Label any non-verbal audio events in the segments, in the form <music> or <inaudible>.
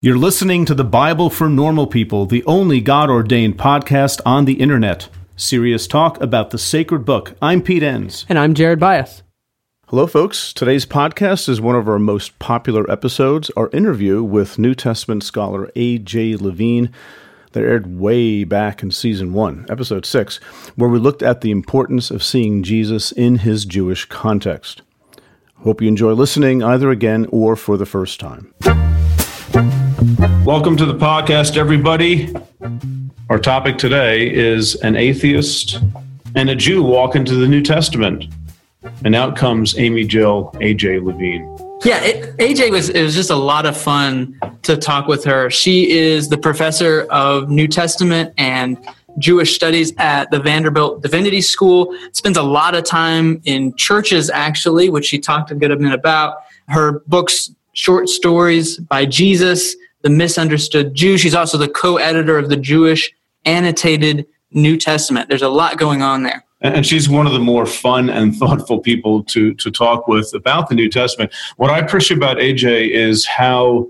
You're listening to the Bible for Normal People, the only God ordained podcast on the internet. Serious talk about the sacred book. I'm Pete Enns. And I'm Jared Byas. Hello, folks. Today's podcast is one of our most popular episodes, our interview with New Testament scholar A.J. Levine that aired way back in season one, episode six, where we looked at the importance of seeing Jesus in his Jewish context. Hope you enjoy listening either again or for the first time. Welcome to the podcast, everybody. Our topic today is an atheist and a Jew walk into the New Testament. And out comes Amy Jill AJ Levine. Yeah, it, AJ was it was just a lot of fun to talk with her. She is the professor of New Testament and Jewish studies at the Vanderbilt Divinity School. Spends a lot of time in churches actually, which she talked a good bit about. Her books short stories by Jesus, the misunderstood Jew. She's also the co-editor of the Jewish annotated New Testament. There's a lot going on there. And she's one of the more fun and <laughs> thoughtful people to, to talk with about the New Testament. What I appreciate about AJ is how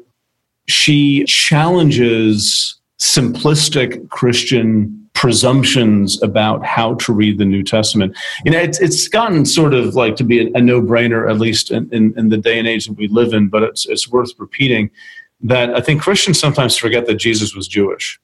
she challenges simplistic Christian presumptions about how to read the New Testament. You know, it's, it's gotten sort of like to be a, a no brainer, at least in, in, in, the day and age that we live in, but it's, it's worth repeating that I think Christians sometimes forget that Jesus was Jewish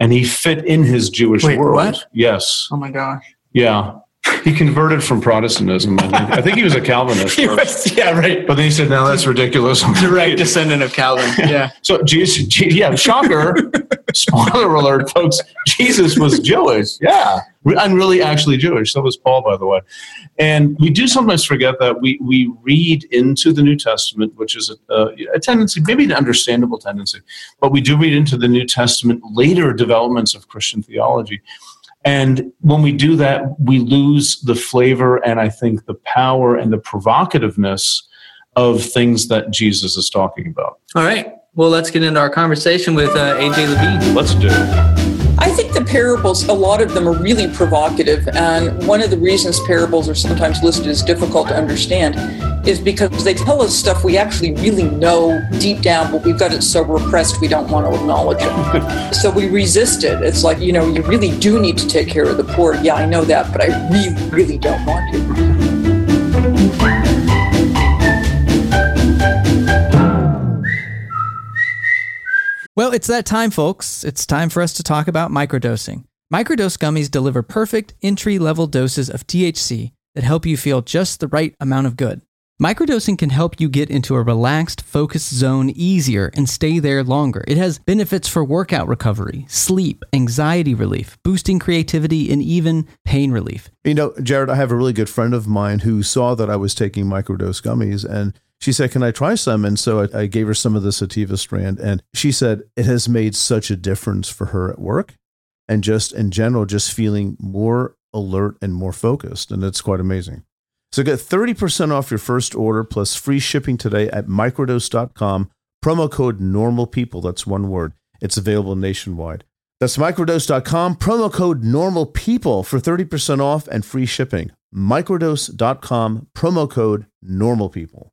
and he fit in his Jewish Wait, world. What? Yes. Oh my gosh. Yeah. He converted from Protestantism. I think, I think he was a Calvinist. <laughs> was, yeah, right. But then he said, "No, that's ridiculous." Direct descendant of Calvin. <laughs> Yeah. so, Jesus, yeah, shocker. <laughs> Spoiler alert, folks. Jesus was Jewish. Yeah, I'm really actually Jewish. So was Paul, by the way. And we do sometimes forget that we we read into the New Testament, which is a, a tendency, maybe an understandable tendency, but we do read into the New Testament later developments of Christian theology. And when we do that, we lose the flavor and I think the power and the provocativeness of things that Jesus is talking about. All right. Well, let's get into our conversation with uh, AJ Levine. Let's do it. I think the parables, a lot of them are really provocative. And one of the reasons parables are sometimes listed as difficult to understand is because they tell us stuff we actually really know deep down, but we've got it so repressed we don't want to acknowledge it. <laughs> so we resist it. It's like, you know, you really do need to take care of the poor. Yeah, I know that, but I really, really don't want to. Well, it's that time, folks. It's time for us to talk about microdosing. Microdose gummies deliver perfect entry level doses of THC that help you feel just the right amount of good. Microdosing can help you get into a relaxed, focused zone easier and stay there longer. It has benefits for workout recovery, sleep, anxiety relief, boosting creativity, and even pain relief. You know, Jared, I have a really good friend of mine who saw that I was taking microdose gummies and she said, Can I try some? And so I, I, gave her some of the sativa strand. And she said it has made such a difference for her at work and just in general, just feeling more alert and more focused. And it's quite amazing. So get 30% off your first order plus free shipping today at microdose.com. Promo code normal people. That's one word. It's available nationwide. That's microdose.com. Promo code normal people for 30% off and free shipping. Microdose.com. Promo code normal people.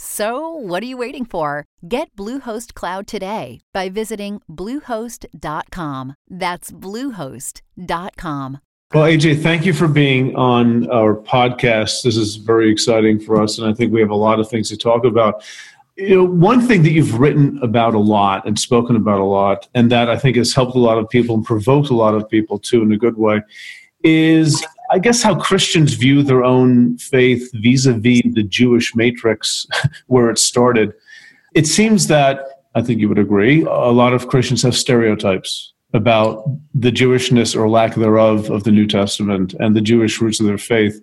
So, what are you waiting for? Get Bluehost Cloud today by visiting Bluehost.com. That's Bluehost.com. Well, AJ, thank you for being on our podcast. This is very exciting for us, and I think we have a lot of things to talk about. You know, one thing that you've written about a lot and spoken about a lot, and that I think has helped a lot of people and provoked a lot of people too in a good way, is I guess how Christians view their own faith vis a vis the Jewish matrix <laughs> where it started. It seems that I think you would agree. A lot of Christians have stereotypes about the Jewishness or lack thereof of the New Testament and the Jewish roots of their faith.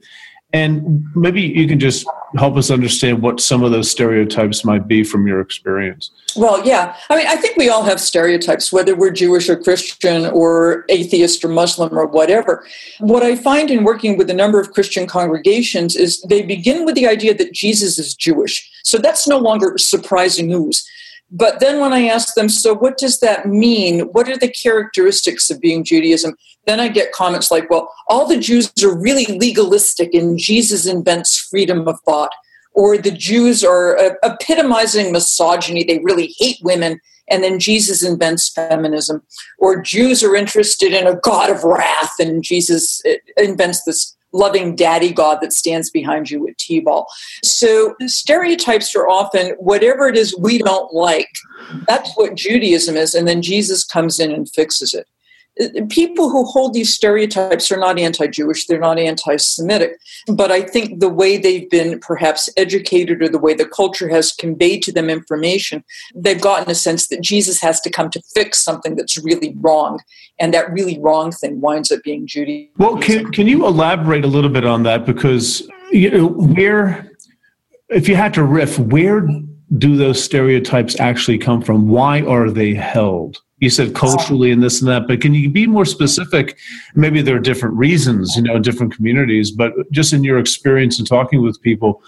And maybe you can just help us understand what some of those stereotypes might be from your experience. Well, yeah. I mean, I think we all have stereotypes, whether we're Jewish or Christian or atheist or Muslim or whatever. What I find in working with a number of Christian congregations is they begin with the idea that Jesus is Jewish. So that's no longer surprising news. But then when I ask them, so what does that mean? What are the characteristics of being Judaism? Then I get comments like, well, all the Jews are really legalistic and Jesus invents freedom of thought. Or the Jews are uh, epitomizing misogyny. They really hate women. And then Jesus invents feminism. Or Jews are interested in a God of wrath and Jesus uh, invents this loving daddy God that stands behind you at T-ball. So stereotypes are often whatever it is we don't like. That's what Judaism is, and then Jesus comes in and fixes it people who hold these stereotypes are not anti-jewish they're not anti-semitic but i think the way they've been perhaps educated or the way the culture has conveyed to them information they've gotten a sense that jesus has to come to fix something that's really wrong and that really wrong thing winds up being judaism. Well can, can you elaborate a little bit on that? Because you know where if you had to riff where do those stereotypes actually come from? Why are they held you said culturally and this and that but can you be more specific? Maybe there are different reasons you know in different communities but just in your experience and talking with people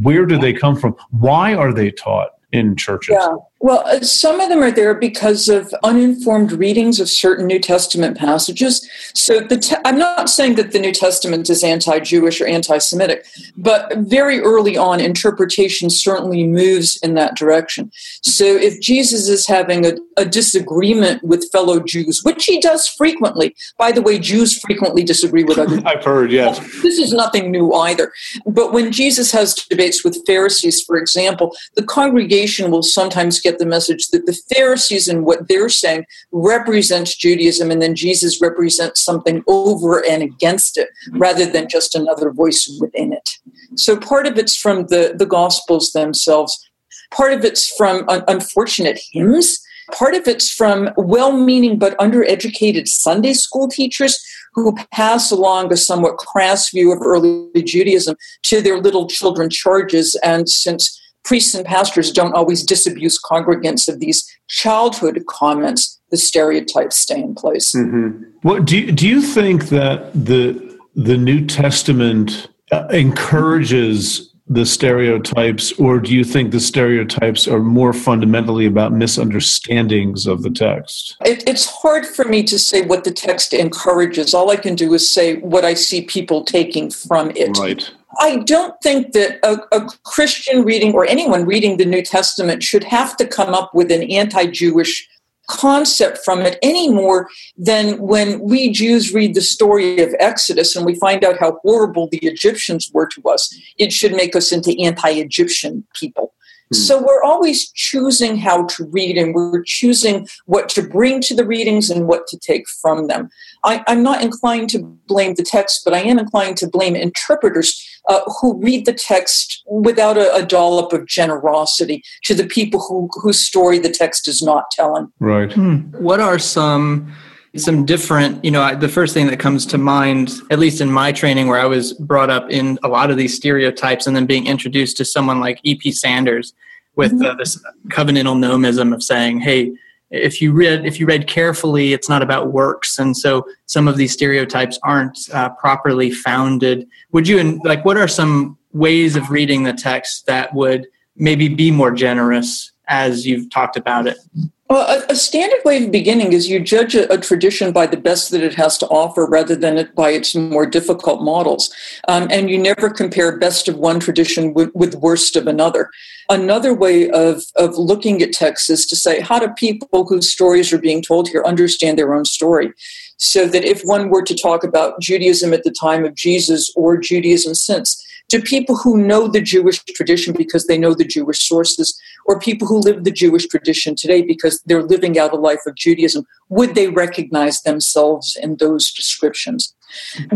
where do they come from? Why are they taught in churches? Yeah well, uh, some of them are there because of uninformed readings of certain New Testament passages. So the te- I'm not saying that the New Testament is anti-Jewish or anti-Semitic, but very early on, interpretation certainly moves in that direction. So if Jesus is having a, a disagreement with fellow Jews, which he does frequently, by the way, Jews frequently disagree with other. <laughs> I've heard, yes. This is nothing new either. But when Jesus has debates with Pharisees, for example, the congregation will sometimes get get the message that the Pharisees and what they're saying represents Judaism, and then Jesus represents something over and against it, rather than just another voice within it. So part of it's from the, the Gospels themselves, part of it's from un- unfortunate hymns. Part of it's from well meaning but undereducated Sunday school teachers who pass along a somewhat crass view of early Judaism to their little children charges. And since priests and pastors don't always disabuse congregants of these childhood comments, the stereotypes stay in place. Mm-hmm. What do you, do you think that the the New Testament uh, encourages the stereotypes, or do you think the stereotypes are more fundamentally about misunderstandings of the text? It, it's hard for me to say what the text encourages. All I can do is say what I see people taking from it. Right. I don't think that a, a, Christian reading or anyone reading the New Testament should have to come up with an anti Jewish concept from it any more than when we Jews read the story of Exodus and we find out how horrible the Egyptians were to us. It should make us into anti Egyptian people. Hmm. So we're always choosing how to read and we're choosing what to bring to the readings and what to take from them. I, am not inclined to blame the text, but I am inclined to blame interpreters uh, who read the text without a, a, dollop of generosity to the people who, whose story the text is not telling. Right. Hmm. What are some some different you know the first thing that comes to mind at least in my training where i was brought up in a lot of these stereotypes and then being introduced to someone like ep sanders with mm-hmm. uh, this covenantal nomism of saying hey if you read if you read carefully it's not about works and so some of these stereotypes aren't uh, properly founded would you like what are some ways of reading the text that would maybe be more generous as you've talked about it well, a, a, standard way of beginning is you judge a, a, tradition by the best that it has to offer rather than it by its more difficult models. Um, and you never compare best of one tradition with, with worst of another. Another way of, of looking at texts is to say, how do people whose stories are being told here understand their own story? So that if one were to talk about Judaism at the time of Jesus or Judaism since, to people who know the Jewish tradition because they know the Jewish sources, or people who live the Jewish tradition today because they're living out a life of Judaism, would they recognize themselves in those descriptions?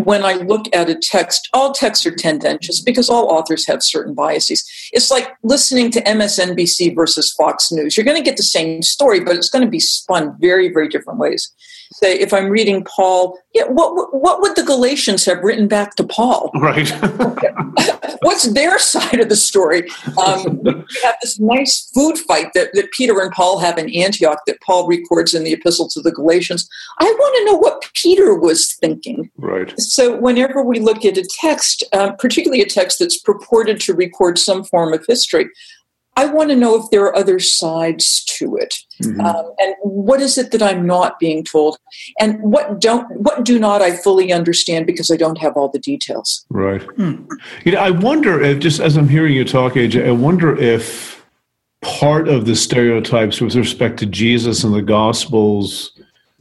when I look at a text, all texts are tendentious because all authors have certain biases. It's like listening to MSNBC versus Fox News. You're going to get the same story, but it's going to be spun very, very different ways. Say, if I'm reading Paul, yeah, what what would the Galatians have written back to Paul? <laughs> Right. <laughs> What's their side of the story? Um, we have this nice food fight that, that Peter and Paul have in Antioch that Paul records in the Epistle to the Galatians. I want to know what Peter was thinking. Right. So, whenever we look at a text, uh, particularly a text that's purported to record some form of history, I want to know if there are other sides to it, mm-hmm. um, and what is it that I'm not being told, and what don't what do not I fully understand because I don't have all the details. Right. Mm. You know, I wonder if just as I'm hearing you talk, AJ, I wonder if part of the stereotypes with respect to Jesus and the Gospels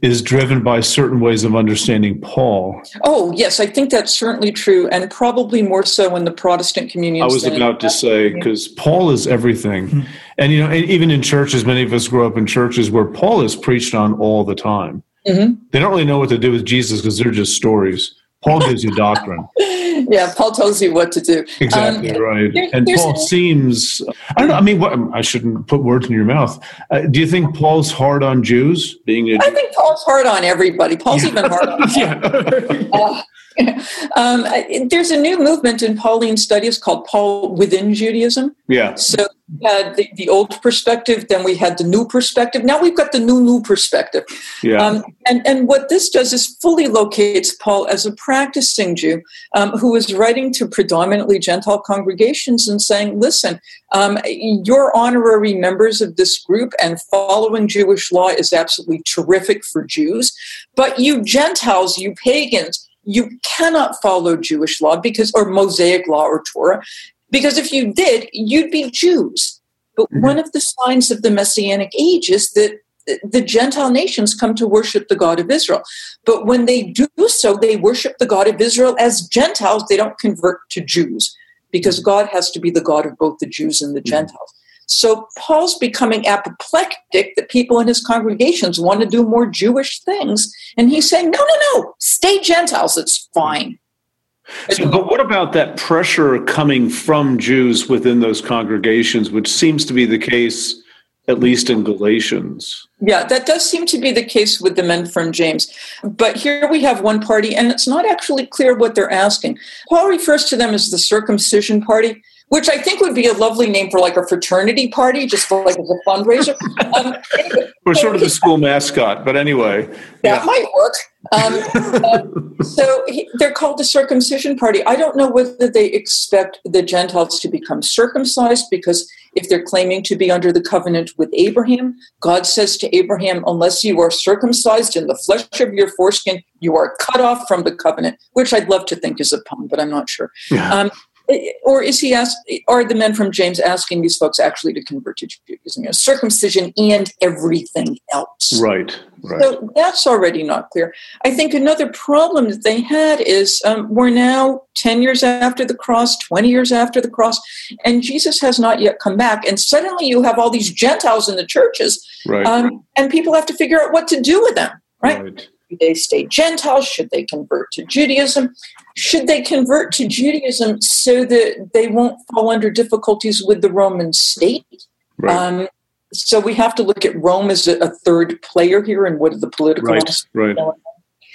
is driven by certain ways of understanding Paul. Oh, yes, I think that's certainly true, and probably more so in the Protestant community. I was about to say, because Paul is everything. Mm-hmm. And, you know, even in churches, many of us grow up in churches where Paul is preached on all the time. Mm-hmm. They don't really know what to do with Jesus because they're just stories. Paul gives you doctrine. <laughs> yeah, Paul tells you what to do. Exactly um, right. There, and Paul seems, I don't know, I mean, what, I shouldn't put words in your mouth. Uh, do you think Paul's hard on Jews? Being a I think Paul's hard on everybody. Paul's yeah. even hard on <laughs> yeah. uh, <laughs> um, there's a new movement in Pauline studies called Paul within Judaism. Yeah. So we had the, the old perspective, then we had the new perspective. Now we've got the new new perspective. Yeah. Um, and and what this does is fully locates Paul as a practicing Jew um, who is writing to predominantly Gentile congregations and saying, "Listen, um, you're honorary members of this group, and following Jewish law is absolutely terrific for Jews, but you Gentiles, you pagans." You cannot follow Jewish law because, or Mosaic law or Torah, because if you did, you'd be Jews. But mm-hmm. one of the signs of the Messianic age is that the Gentile nations come to worship the God of Israel. But when they do so, they worship the God of Israel as Gentiles. They don't convert to Jews because. God has to be the God of both the Jews and the mm-hmm. Gentiles. So Paul's becoming apoplectic that people in his congregations want to do more Jewish things. And he's saying, no, no, no, stay Gentiles. It's fine. So, but what about that pressure coming from Jews within those congregations, which seems to be the case, at least in Galatians? Yeah, that does seem to be the case with the men from James. But here we have one party, and it's not actually clear what they're asking. Paul refers to them as the circumcision party which I think would be a lovely name for like a fraternity party, just for like as a fundraiser. <laughs> Um, anyway, We're sort of the school mascot, but anyway, that yeah. might work. Um, uh, so he, they're called the circumcision party. I don't know whether they expect the Gentiles to become circumcised because if they're claiming to be under the covenant with Abraham, God says to Abraham, unless you are circumcised in the flesh of your foreskin, you are cut off from the covenant, which I'd love to think is a pun, but I'm not sure. Yeah. Um, or is he ask, are the men from James asking these folks actually to convert to Judaism? You know, circumcision and everything else. Right, right. So that's already not clear. I think another problem that they had is um, we're now 10 years after the cross, 20 years after the cross, and Jesus has not yet come back. And suddenly you have all these Gentiles in the churches, right. um, and people have to figure out what to do with them, right? right. Do they stay Gentiles? Should they convert to Judaism? Should they convert to Judaism so that they won't fall under difficulties with the Roman state? Right. Um, so we have to look at Rome as a, a third player here and what are the political right, right.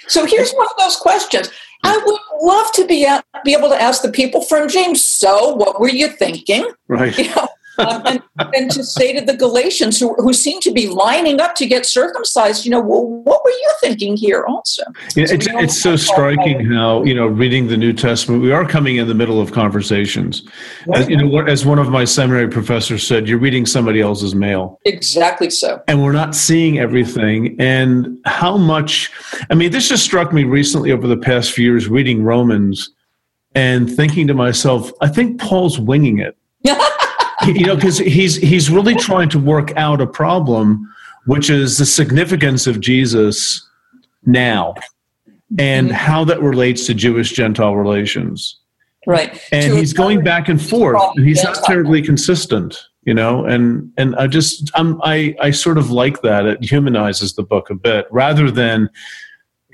So here's one of those questions. I would love to be, at, be able to ask the people from James, so what were you thinking? Right. You know, um, and, and, to say to the Galatians who, who seem to be lining up to get circumcised, you know, well, what were you thinking here also? Yeah, so it's, it's so striking how, you know, reading the New Testament, we are coming in the middle of conversations. As, you know, as one of my seminary professors said, you're reading somebody else's mail. Exactly so. And we're not seeing everything. And how much, I mean, this just struck me recently over the past few years reading Romans and thinking to myself, I think Paul's winging it. <laughs> you know, because he's he's really trying to work out a problem, which is the significance of Jesus now, and mm-hmm. how that relates to Jewish Gentile relations. Right, and to he's going back and forth, and he's not terribly consistent. You know, and and I just I'm I I sort of like that. It humanizes the book a bit rather than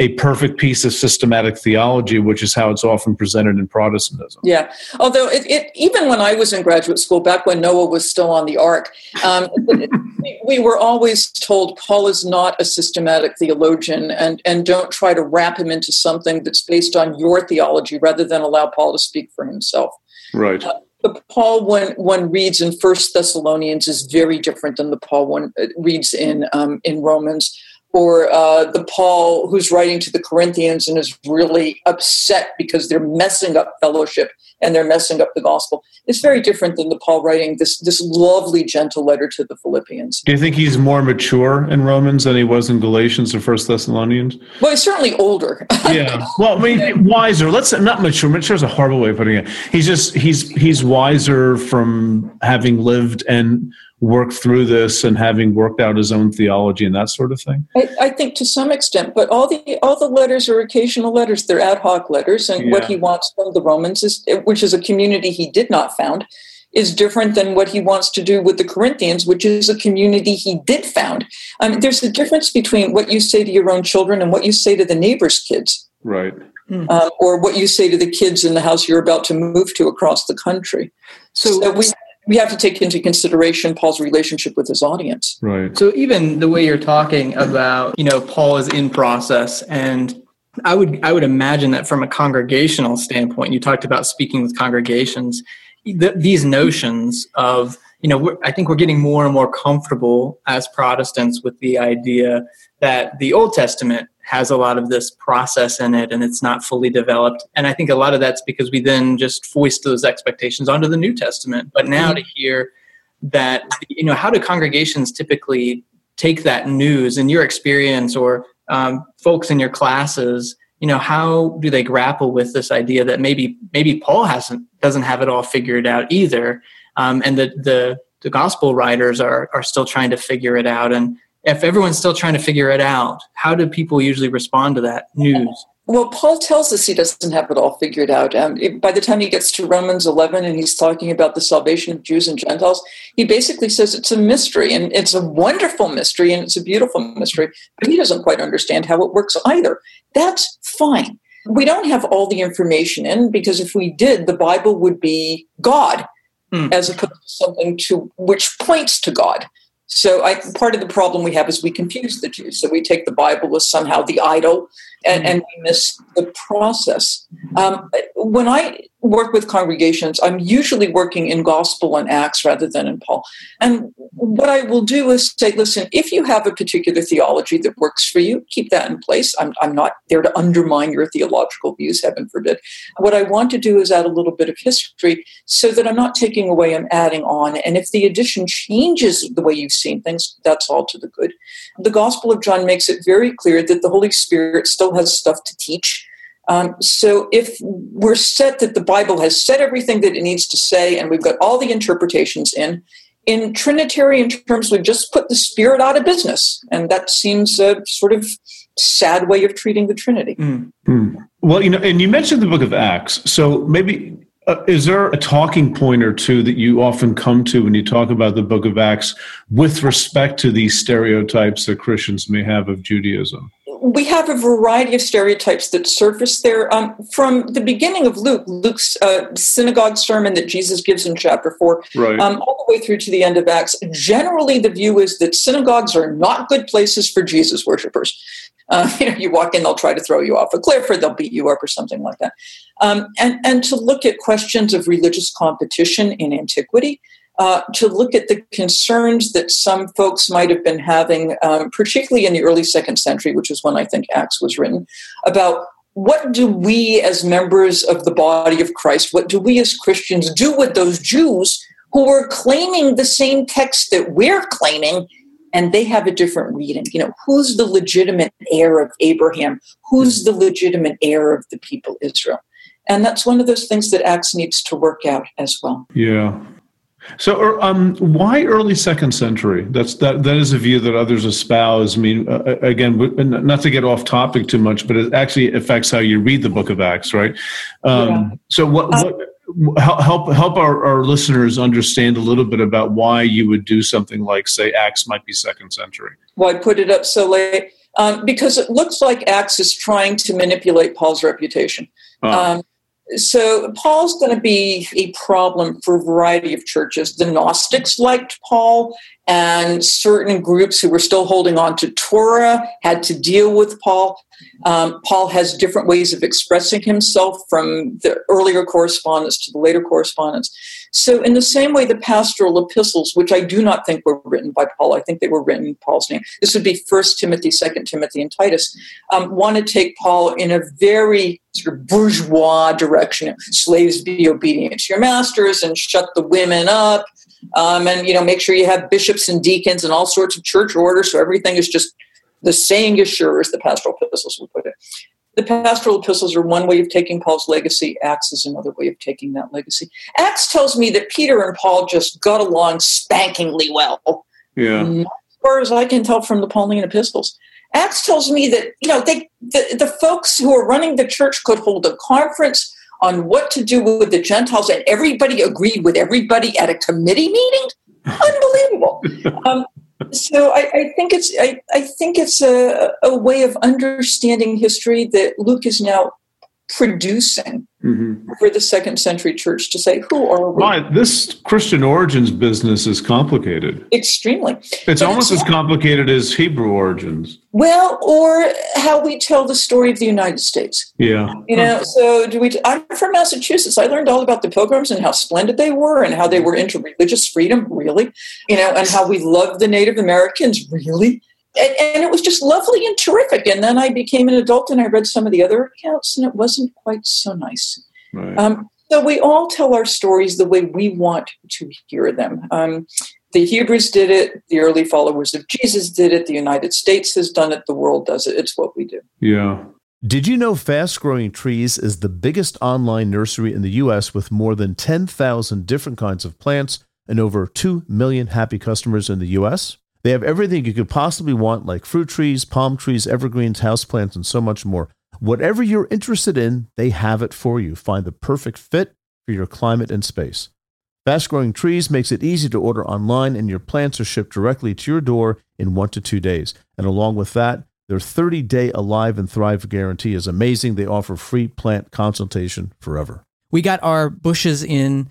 a perfect piece of systematic theology, which is how it's often presented in Protestantism. Yeah. Although it, it even when I was in graduate school, back when Noah was still on the ark, um, <laughs> we were always told Paul is not a systematic theologian and, and don't try to wrap him into something that's based on your theology rather than allow Paul to speak for himself. Right. Uh, the Paul one one reads in First Thessalonians is very different than the Paul one uh, reads in um, in Romans or uh, the Paul who's writing to the Corinthians and is really upset because they're messing up fellowship and they're messing up the gospel. It's very different than the Paul writing this this lovely, gentle letter to the Philippians. Do you think he's more mature in Romans than he was in Galatians or First Thessalonians? Well, he's certainly older. <laughs> yeah. Well, I mean, wiser. Let's not mature. Mature is a horrible way of putting it. He's just he's he's wiser from having lived and worked through this and having worked out his own theology and that sort of thing? I, I, think to some extent, but all the all the letters are occasional letters. They're ad hoc letters, and yeah. what he wants from the Romans is, which is a community he did not found, is different than what he wants to do with the Corinthians, which is a community he did found. Um, there's a difference between what you say to your own children and what you say to the neighbor's kids. Right. Um, or what you say to the kids in the house you're about to move to across the country. So, so we we have to take into consideration Paul's relationship with his audience. Right. So even the way you're talking about, you know, Paul is in process and I would I would imagine that from a congregational standpoint, you talked about speaking with congregations, th- these notions of you know I think we're getting more and more comfortable as Protestants with the idea that the Old Testament has a lot of this process in it and it's not fully developed. And I think a lot of that's because we then just foist those expectations onto the New Testament. But now to hear that, you know, how do congregations typically take that news in your experience or um, folks in your classes? You know, how do they grapple with this idea that maybe maybe Paul hasn't doesn't have it all figured out either, um, and the the the gospel writers are are still trying to figure it out and if everyone's still trying to figure it out, how do people usually respond to that news? Well, Paul tells us he doesn't have it all figured out. Um, it, by the time he gets to Romans 11 and he's talking about the salvation of Jews and Gentiles, he basically says it's a mystery and it's a wonderful mystery and it's a beautiful mystery, but he doesn't quite understand how it works either. That's fine. We don't have all the information in because if we did, the Bible would be God hmm. as opposed to something to which points to God. So I, part of the problem we have is we confuse the two. So we take the Bible as somehow the idol, and, mm-hmm. and we miss the process. Um, when I work with congregations, I'm usually working in gospel and acts rather than in Paul. And what I will do is say, listen, if you have a particular theology that works for you, keep that in place. I'm, I'm not there to undermine your theological views, heaven forbid. What I want to do is add a little bit of history so that I'm not taking away, I'm adding on. And if the addition changes the way you've seen things, that's all to the good. The Gospel of John makes it very clear that the Holy Spirit still has stuff to teach um, so if we're set that the Bible has said everything that it needs to say, and we've got all the interpretations in, in Trinitarian terms, we've just put the Spirit out of business, and that seems a sort of sad way of treating the Trinity. Mm-hmm. Well, you know, and you mentioned the Book of Acts, so maybe uh, is there a talking point or two that you often come to when you talk about the book of Acts with respect to these stereotypes that Christians may have of Judaism? We have a variety of stereotypes that surface there. Um, from the beginning of Luke, Luke's uh, synagogue sermon that Jesus gives in chapter 4, right. um, all the way through to the end of Acts, generally the view is that synagogues are not good places for Jesus worshippers. Uh, <laughs> you know, you walk in, they'll try to throw you off a cliff or they'll beat you up or something like that. Um, and, and to look at questions of religious competition in antiquity, uh, to look at the concerns that some folks might have been having, um, particularly in the early second century, which is when I think Acts was written, about what do we as members of the body of Christ, what do we as Christians do with those Jews who were claiming the same text that we're claiming? And they have a different reading. You know, who's the legitimate heir of Abraham? Who's the legitimate heir of the people Israel? And that's one of those things that Acts needs to work out as well. Yeah. So, er, um, why early second century? That's that. That is a view that others espouse. I mean, uh, uh again, not to get off topic too much, but it actually affects how you read the Book of Acts, right? Um, yeah. So, what, uh, what help help our, our listeners understand a little bit about why you would do something like, say, Acts might be second century. Why put it up so late? um, because it looks like Acts is trying to manipulate Paul's reputation. Um, so Paul's going to be a problem for a variety of churches. The Gnostics liked Paul, and certain groups who were still holding on to Torah had to deal with Paul. Um, Paul has different ways of expressing himself from the earlier correspondence to the later correspondence. So, in the same way, the pastoral epistles, which I do not think were written by Paul, I think they were written in Paul's name. This would be First Timothy, Second Timothy, and Titus. Um, want to take Paul in a very sort of bourgeois direction. Slaves be obedient to your masters and shut the women up, um, and you know make sure you have bishops and deacons and all sorts of church orders, so everything is just the saying is sure, as the pastoral epistles would put it. The pastoral epistles are one way of taking Paul's legacy. Acts is another way of taking that legacy. Acts tells me that Peter and Paul just got along spankingly well. Yeah. As far as I can tell from the Pauline epistles. Acts tells me that, you know, they the, the folks who are running the church could hold a conference on what to do with the Gentiles, and everybody agreed with everybody at a committee meeting. <laughs> Unbelievable. um, so I, I, think it's I, I think it's a, a, way of understanding history that Luke is now producing mm-hmm. for the second century church to say who are we? Right. This Christian origins business is complicated. Extremely. It's but almost it's, as complicated as Hebrew origins. Well, or how we tell the story of the United States. Yeah. You know, so do we? I'm from Massachusetts. I learned all about the Pilgrims and how splendid they were, and how they were into religious freedom, really. You know, and how we loved the Native Americans, really and, and, it was just lovely and terrific. And then I became an adult and I read some of the other accounts, and it wasn't quite so nice. Right. Um, so we all tell our stories the way we want to hear them. Um, the Hebrews did it. The early followers of Jesus did it. The United States has done it. The world does it. It's what we do. Yeah. Did you know Fast Growing Trees is the biggest online nursery in the U.S. with more than 10,000 different kinds of plants and over 2 million happy customers in the U.S.? They have everything you could possibly want, like fruit trees, palm trees, evergreens, houseplants, and so much more. Whatever you're interested in, they have it for you. Find the perfect fit for your climate and space. Fast Growing Trees makes it easy to order online, and your plants are shipped directly to your door in one to two days. And along with that, their 30 day Alive and Thrive guarantee is amazing. They offer free plant consultation forever. We got our bushes in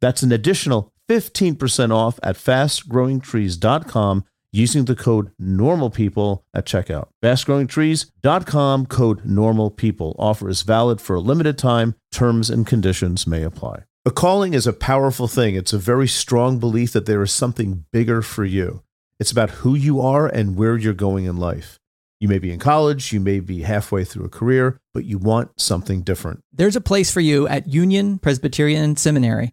That's an additional 15% off at fastgrowingtrees.com using the code NORMALPEOPLE at checkout. Fastgrowingtrees.com code NORMALPEOPLE. Offer is valid for a limited time. Terms and conditions may apply. A calling is a powerful thing. It's a very strong belief that there is something bigger for you. It's about who you are and where you're going in life. You may be in college, you may be halfway through a career, but you want something different. There's a place for you at Union Presbyterian Seminary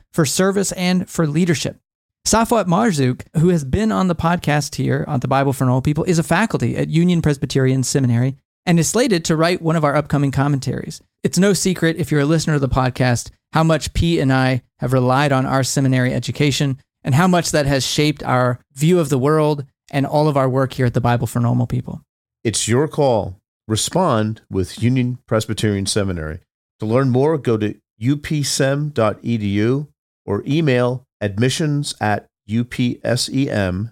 for service and for leadership. Safwat Marzouk, who has been on the podcast here on the Bible for Normal People, is a faculty at Union Presbyterian Seminary and is slated to write one of our upcoming commentaries. It's no secret, if you're a listener of the podcast, how much P and I have relied on our seminary education and how much that has shaped our view of the world and all of our work here at the Bible for Normal People. It's your call. Respond with Union Presbyterian Seminary. To learn more, go to upsem.edu or email admissions at upsem.edu.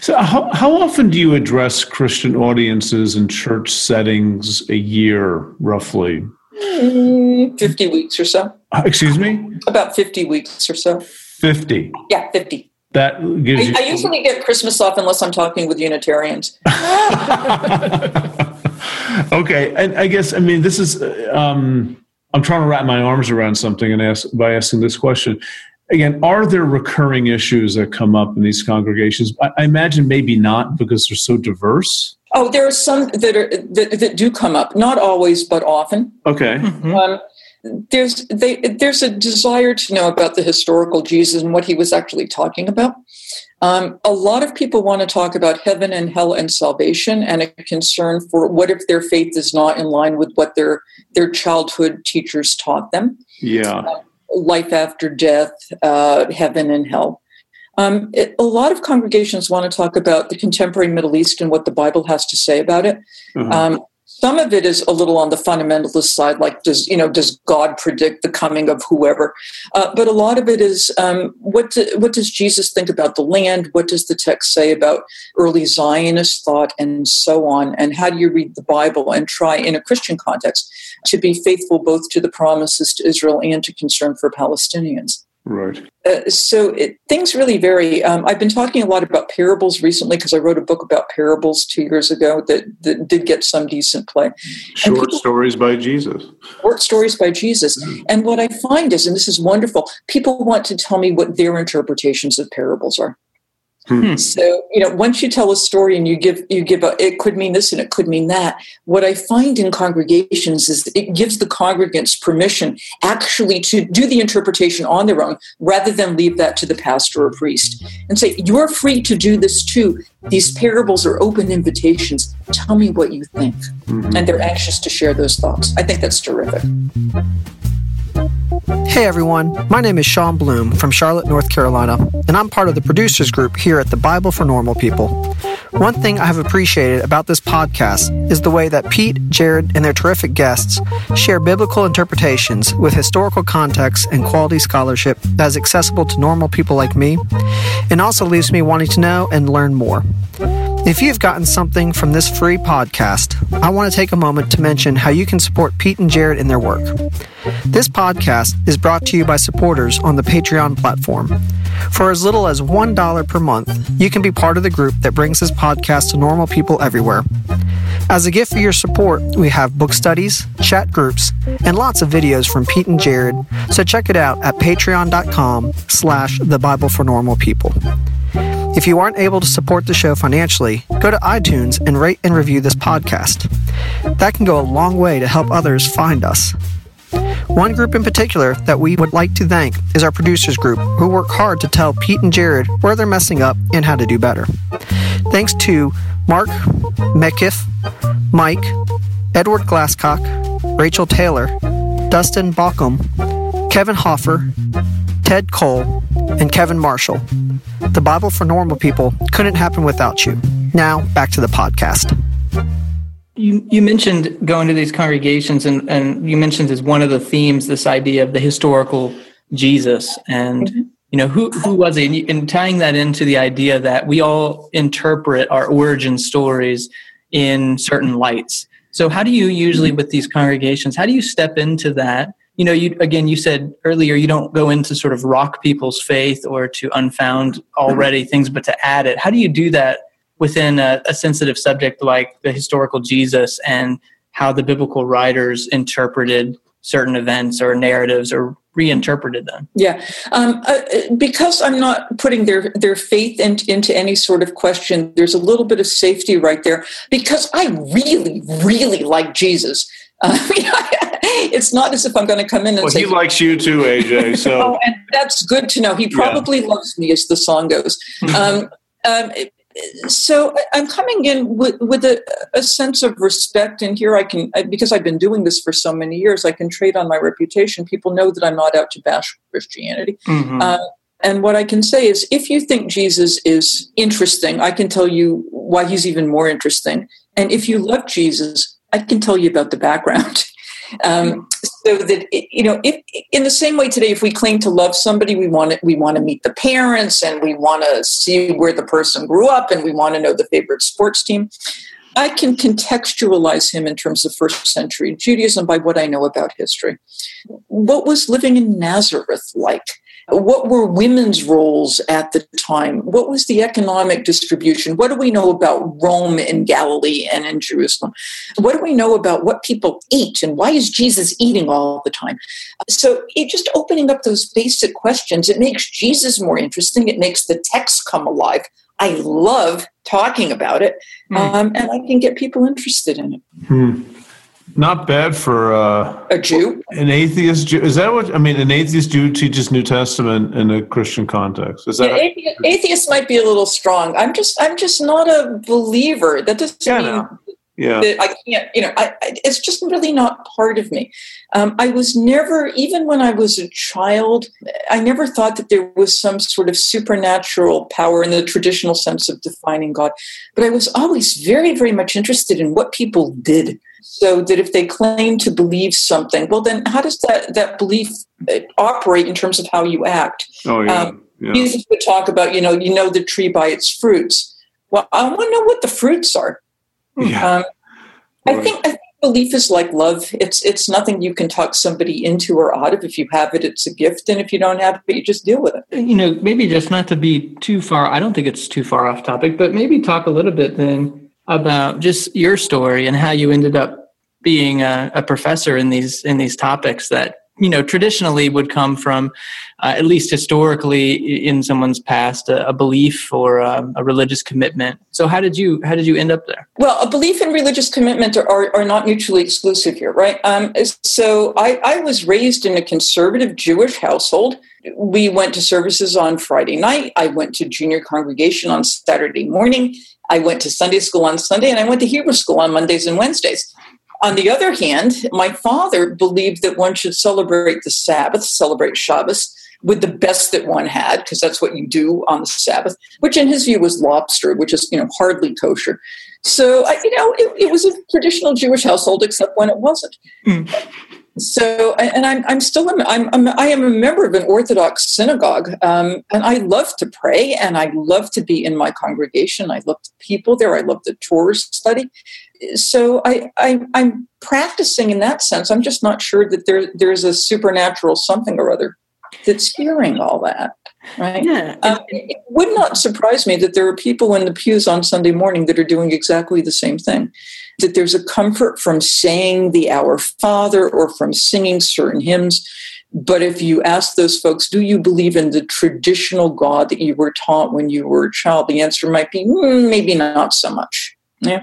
So, how, how often do you address Christian audiences in church settings a year, roughly? Mm, 50 weeks or so. Uh, excuse me? About 50 weeks or so. 50? Yeah, 50. That gives I, you. I usually get Christmas off unless I'm talking with Unitarians. <laughs> <laughs> Okay, and I guess I mean this is um, I'm trying to wrap my arms around something and ask by asking this question. Again, are there recurring issues that come up in these congregations? I, I imagine maybe not because they're so diverse. Oh, there are some that are that, that do come up, not always, but often. Okay. Mm-hmm. Um, there's they, there's a desire to know about the historical Jesus and what he was actually talking about. Um, a lot of people want to talk about heaven and hell and salvation, and a concern for what if their faith is not in line with what their their childhood teachers taught them. Yeah. Uh, life after death, uh, heaven and hell. Um, it, a lot of congregations want to talk about the contemporary Middle East and what the Bible has to say about it. Uh-huh. Um, some of it is a little on the fundamentalist side, like does you know does God predict the coming of whoever? Uh, but a lot of it is um, what do, what does Jesus think about the land? What does the text say about early Zionist thought and so on? And how do you read the Bible and try in a Christian context to be faithful both to the promises to Israel and to concern for Palestinians? Right. Uh, so it, things really vary. Um, I've been talking a lot about parables recently because I wrote a book about parables two years ago that, that did get some decent play. Short people- stories by Jesus. Short stories by Jesus. And what I find is, and this is wonderful, people want to tell me what their interpretations of parables are. Hmm. So you know, once you tell a story and you give you give a, it could mean this and it could mean that. What I find in congregations is it gives the congregants permission actually to do the interpretation on their own, rather than leave that to the pastor or priest and say, "You're free to do this too." These parables are open invitations. Tell me what you think, Mhm. and they're anxious to share those thoughts. I think that's terrific. Hey everyone, my name is Sean Bloom from Charlotte, North Carolina, and I'm part of the producers group here at the Bible for Normal People. One thing I have appreciated about this podcast is the way that Pete, Jared, and their terrific guests share biblical interpretations with historical context and quality scholarship that is accessible to normal people like me, and also leaves me wanting to know and learn more. If you've gotten something from this free podcast, I want to take a moment to mention how you can support Pete and Jared in their work. This podcast is brought to you by supporters on the Patreon platform. For as little as $1 per month, you can be part of the group that brings this podcast to normal people everywhere. As a gift for your support, we have book studies, chat groups, and lots of videos from Pete and Jared, so check it out at patreon.com slash the Bible for Normal People. If you aren't able to support the show financially, go to iTunes and rate and review this podcast. That can go a long way to help others find us. One group in particular that we would like to thank is our producers group, who work hard to tell Pete and Jared where they're messing up and how to do better. Thanks to Mark Meckiff, Mike, Edward Glasscock, Rachel Taylor, Dustin Baucom, Kevin Hoffer, Ted Cole, and Kevin Marshall. The Bible for Normal People couldn't happen without you. Now, back to the podcast. You, you mentioned going to these congregations, and, and you mentioned as one of the themes this idea of the historical Jesus. And, mm-hmm. you know, who, who was he? And, you- and tying that into the idea that we all interpret our origin stories in certain lights. So, how do you usually, mm-hmm. with these congregations, how do you step into that? You know, you again, you said earlier you don't go into sort of rock people's faith or to unfound mm-hmm. already things, but to add it. How do you do that within a, a sensitive subject like the historical Jesus and how the biblical writers interpreted certain events or narratives or reinterpreted them? Yeah, um, uh, because I'm not putting their their faith in, into any sort of question. There's a little bit of safety right there because I really, really like Jesus. Uh, <laughs> it's not as if I'm going to come in and Well, say, he likes you too, AJ. So <laughs> "Oh, and that's good to know." He probably loves me, as the song goes. Um, <laughs> um, so I'm coming in with, with a, a sense of respect, and here I can, because I've been doing this for so many years, I can trade on my reputation. People know that I'm not out to bash Christianity. Mhm. Uh, and what I can say is, if you think Jesus is interesting, I can tell you why he's even more interesting. And if you love Jesus, I can tell you about the background. <laughs> Um, so that you know, if, in the same way today, if we claim to love somebody, we want to, we want to meet the parents, and we want to see where the person grew up, and we want to know the favorite sports team. I can contextualize him in terms of first century Judaism by what I know about history. What was living in Nazareth like? What were women's roles at the time? What was the economic distribution? What do we know about Rome and Galilee and in Jerusalem? What do we know about what people eat and why is Jesus eating all the time? So it just opening up those basic questions, it makes Jesus more interesting. It makes the text come alive. I love talking about it, mm. um, and I can get people interested in it. Hmm. Not bad for uh, a Jew, an atheist Jew. Is that what I mean? An atheist Jew teaches New Testament in a Christian context. Is that yeah, atheist, atheist, might be a little strong. I'm just, I'm just not a believer. That doesn't yeah, mean no. yeah. that I can't. You know, I, I, it's just really not part of me. Um, I was never, even when I was a child, I never thought that there was some sort of supernatural power in the traditional sense of defining God. But I was always very, very much interested in what people did so that if they claim to believe something, well, then how does that, that belief uh, operate in terms of how you act? Oh, yeah. Um, yeah. Jesus would talk about, you know, you know the tree by its fruits. Well, I want to know what the fruits are. Yeah. Um, I think I think belief is like love. It's it's nothing you can talk somebody into or out of. If you have it, it's a gift, and if you don't have it, you just deal with it. You know, maybe just not to be too far. I don't think it's too far off topic, but maybe talk a little bit then about just your story and how you ended up being a, a, professor in these in these topics that you know traditionally would come from uh, at least historically in someone's past a, a belief or um, a religious commitment. So how did you how did you end up there? Well a belief and religious commitment are, are, are not mutually exclusive here right? Um, so I, I was raised in a conservative jewish household we went to services on friday night i went to junior congregation on saturday morning I went to Sunday school on Sunday and I went to Hebrew school on Mondays and Wednesdays. On the other hand, my father believed that one should celebrate the Sabbath, celebrate Shabbos, with the best that one had, because that's what you do on the Sabbath, which in his view was lobster, which is you know hardly kosher. So you know, it, it was a traditional Jewish household, except when it wasn't. Mm. So, and I'm, I'm still, a, I'm, I'm, I am a member of an Orthodox synagogue, um, and I love to pray, and I love to be in my congregation. I love the people there. I love the Torah study so I, I am practicing in that sense. I'm just not sure that there there's a supernatural something or other that's hearing all that. Right? Yeah. Um, it would not surprise me that there are people in the pews on Sunday morning that are doing exactly the same thing. That there's a comfort from saying the Our Father or from singing certain hymns. But if you ask those folks, do you believe in the traditional God that you were taught when you were a child? The answer might be mm, maybe not so much. Yeah.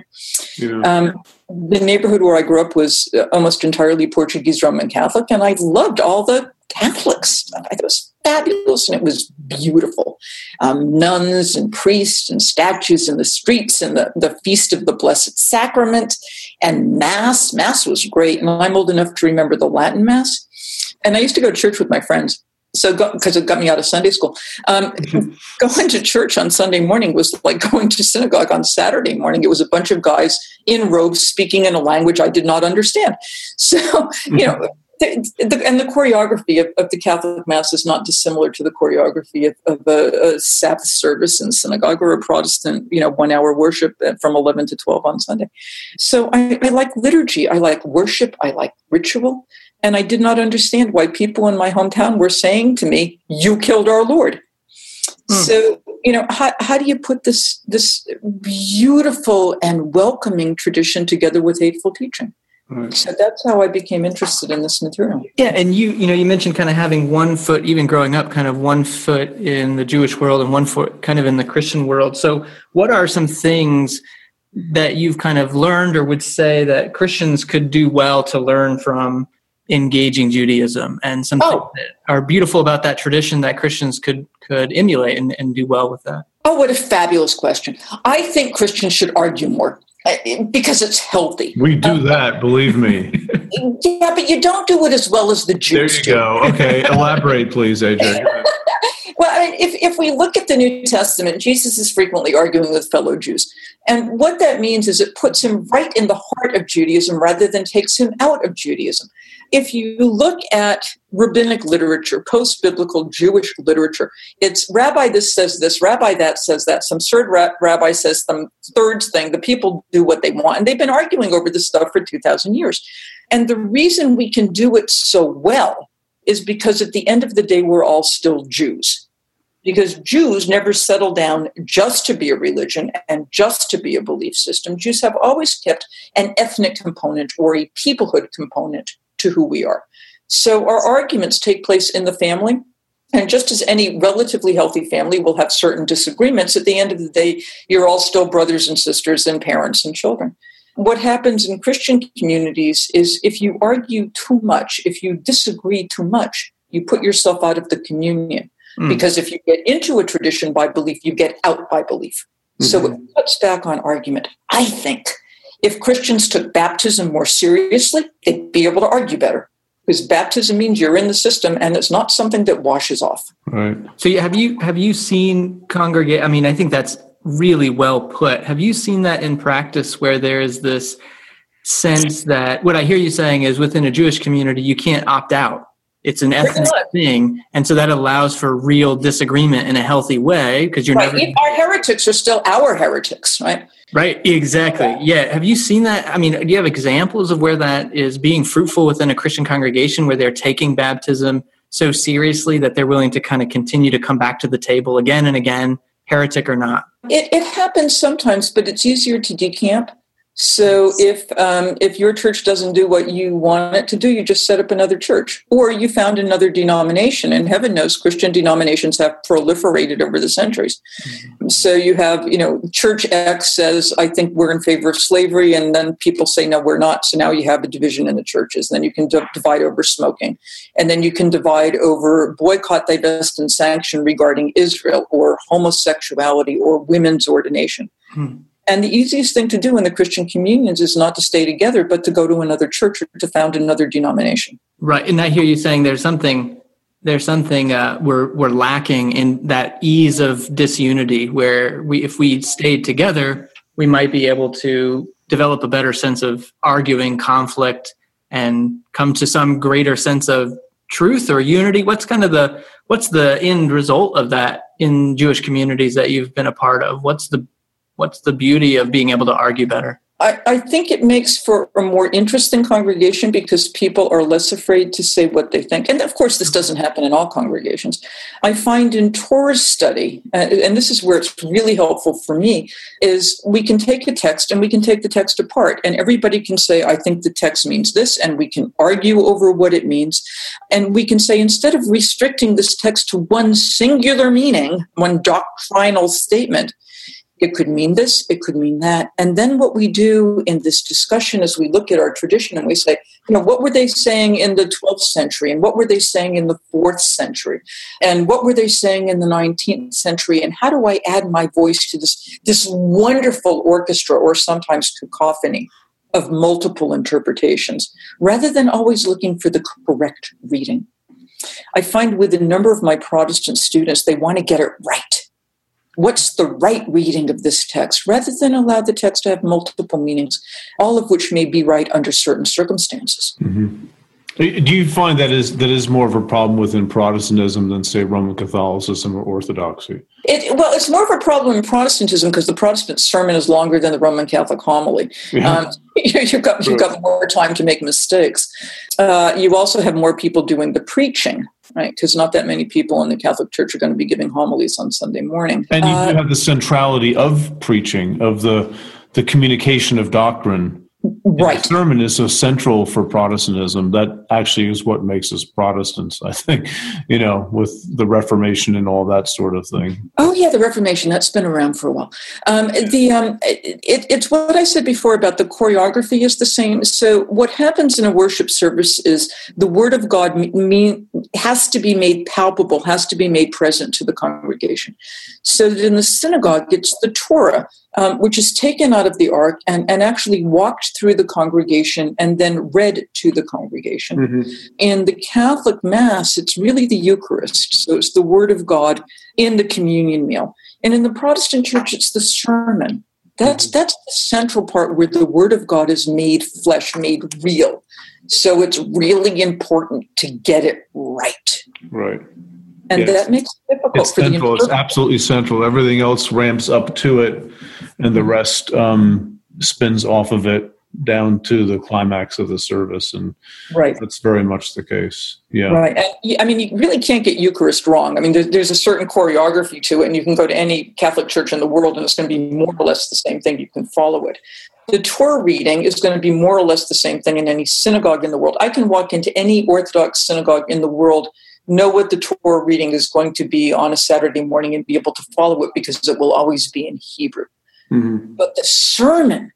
yeah. Um, the neighborhood where I grew up was uh, almost entirely Portuguese Roman Catholic, and I loved all the Catholic stuff. It was fabulous and it was beautiful. Um, nuns and priests and statues in the streets and the, the Feast of the Blessed Sacrament and Mass. Mass was great, and I'm old enough to remember the Latin Mass. And I used to go to church with my friends so because it got me out of Sunday school. Um, <laughs> going to church on Sunday morning was like going to synagogue on Saturday morning. It was a bunch of guys in robes speaking in a language I did not understand. So you <laughs> know. The, and the choreography of, of, the Catholic Mass is not dissimilar to the choreography of, of a, a, Sabbath service in synagogue or a Protestant, you know, one-hour worship from eleven to twelve on Sunday. So I, I like liturgy. I like worship. I like ritual. And I did not understand why people in my hometown were saying to me, You killed our Lord. Mm. So, you know, how, how do you put this this beautiful and welcoming tradition together with hateful teaching? Right. So that's how I became interested in this material. Yeah, and you you know you mentioned kind of having one foot even growing up kind of one foot in the Jewish world and one foot kind of in the Christian world. So what are some things that you've kind of learned or would say that Christians could do well to learn from engaging Judaism and some oh. that are beautiful about that tradition that Christians could could emulate and, and do well with that? Oh, what a fabulous question. I think Christians should argue more because it's healthy. We do um, that, believe me. <laughs> yeah, but you don't do it as well as the Jews. There you go. Okay, elaborate, please, AJ. <laughs> well, if, if we look at the New Testament, Jesus is frequently arguing with fellow Jews. And what that means is it puts him right in the heart of Judaism rather than takes him out of Judaism if you look at rabbinic literature, post biblical Jewish literature, it's rabbi this says this, rabbi that says that, some third rabbi says some third thing. The people do what they want. And they've been arguing over this stuff for 2,000 years. And the reason we can do it so well is because at the end of the day, we're all still Jews. Because Jews never settle down just to be a religion and just to be a belief system. Jews have always kept an ethnic component or a peoplehood component to who we are. So our arguments take place in the family. And just as any relatively healthy family will have certain disagreements, at the end of the day, you're all still brothers and sisters and parents and children. What happens in Christian communities is if you argue too much, if you disagree too much, you put yourself out of the communion. Mm. Because if you get into a tradition by belief, you get out by belief. Mm-hmm. So it cuts back on argument. I think if Christians took baptism more seriously, they'd be able to argue better. Because baptism means you're in the system and it's not something that washes off. Right. So have you have you seen congregate I mean, I think that's really well put. Have you seen that in practice where there is this sense that what I hear you saying is within a Jewish community, you can't opt out. It's an ethnic thing. And so that allows for real disagreement in a healthy way because you're right. never. Our heretics are still our heretics, right? Right, exactly. Yeah. Have you seen that? I mean, do you have examples of where that is being fruitful within a Christian congregation where they're taking baptism so seriously that they're willing to kind of continue to come back to the table again and again, heretic or not? It, it happens sometimes, but it's easier to decamp. So if um, if your church doesn't do what you want it to do, you just set up another church, or you found another denomination. And heaven knows, Christian denominations have proliferated over the centuries. Mm-hmm. So you have, you know, Church X says, "I think we're in favor of slavery," and then people say, "No, we're not." So now you have a division in the churches. Then you can divide over smoking, and then you can divide over boycott, divest, and sanction regarding Israel, or homosexuality, or women's ordination. Hmm. And the easiest thing to do in the Christian communions is not to stay together, but to go to another church or to found another denomination. Right. And I hear you saying there's something there's something uh, we're we're lacking in that ease of disunity where we if we stayed together, we might be able to develop a better sense of arguing conflict and come to some greater sense of truth or unity what's kind of the what's the end result of that in jewish communities that you've been a part of what's the what's the beauty of being able to argue better? I, I, think it makes for a more interesting congregation because people are less afraid to say what they think. And of course, this doesn't happen in all congregations. I find in Torah's study, uh, and this is where it's really helpful for me, is we can take a text and we can take the text apart, and everybody can say, I think the text means this, and we can argue over what it means. And we can say, instead of restricting this text to one singular meaning, one doctrinal statement, it could mean this, it could mean that. And then what we do in this discussion is we look at our tradition and we say, you know, what were they saying in the 12th century? And what were they saying in the 4th century? And what were they saying in the 19th century? And how do I add my voice to this, this wonderful orchestra or sometimes cacophony? Of multiple interpretations, rather than always looking for the correct reading. I find with a number of my Protestant students, they want to get it right what's the right reading of this text rather than allow the text to have multiple meanings, all of which may be right under certain circumstances. Mm-hmm. Do you find that is that is more of a problem within Protestantism than say Roman Catholicism or Orthodoxy? It, well, it's more of a problem in Protestantism because the Protestant sermon is longer than the Roman Catholic homily. Yeah. Um, <laughs> you've got you've got more time to make mistakes. Uh, you also have more people doing the preaching, right? Because not that many people in the Catholic Church are going to be giving homilies on Sunday morning. And you uh, have the centrality of preaching, of the the communication of doctrine right. The sermon is so central for protestantism that actually is what makes us protestants i think you know with the reformation and all that sort of thing. Oh yeah the reformation that's been around for a while. Um, the um, it, it's what i said before about the choreography is the same. So what happens in a worship service is the word of god mean, has to be made palpable has to be made present to the congregation. So that in the synagogue it's the torah um, which is taken out of the ark and, and actually walked through the congregation and then read to the congregation. Mm-hmm. In the Catholic Mass, it's really the Eucharist. So it's the Word of God in the communion meal. And in the Protestant church, it's the sermon. That's mm-hmm. that's the central part where the Word of God is made flesh, made real. So it's really important to get it right. Right and yes. that makes it difficult it's central. it's absolutely central everything else ramps up to it and the rest um, spins off of it down to the climax of the service, and right. that's very much the case. Yeah, right. And, I mean, you really can't get Eucharist wrong. I mean, there's, there's a certain choreography to it, and you can go to any Catholic church in the world, and it's going to be more or less the same thing. You can follow it. The Torah reading is going to be more or less the same thing in any synagogue in the world. I can walk into any Orthodox synagogue in the world know what the Torah reading is going to be on a Saturday morning and be able to follow it because it will always be in Hebrew. Mm-hmm. But the sermon,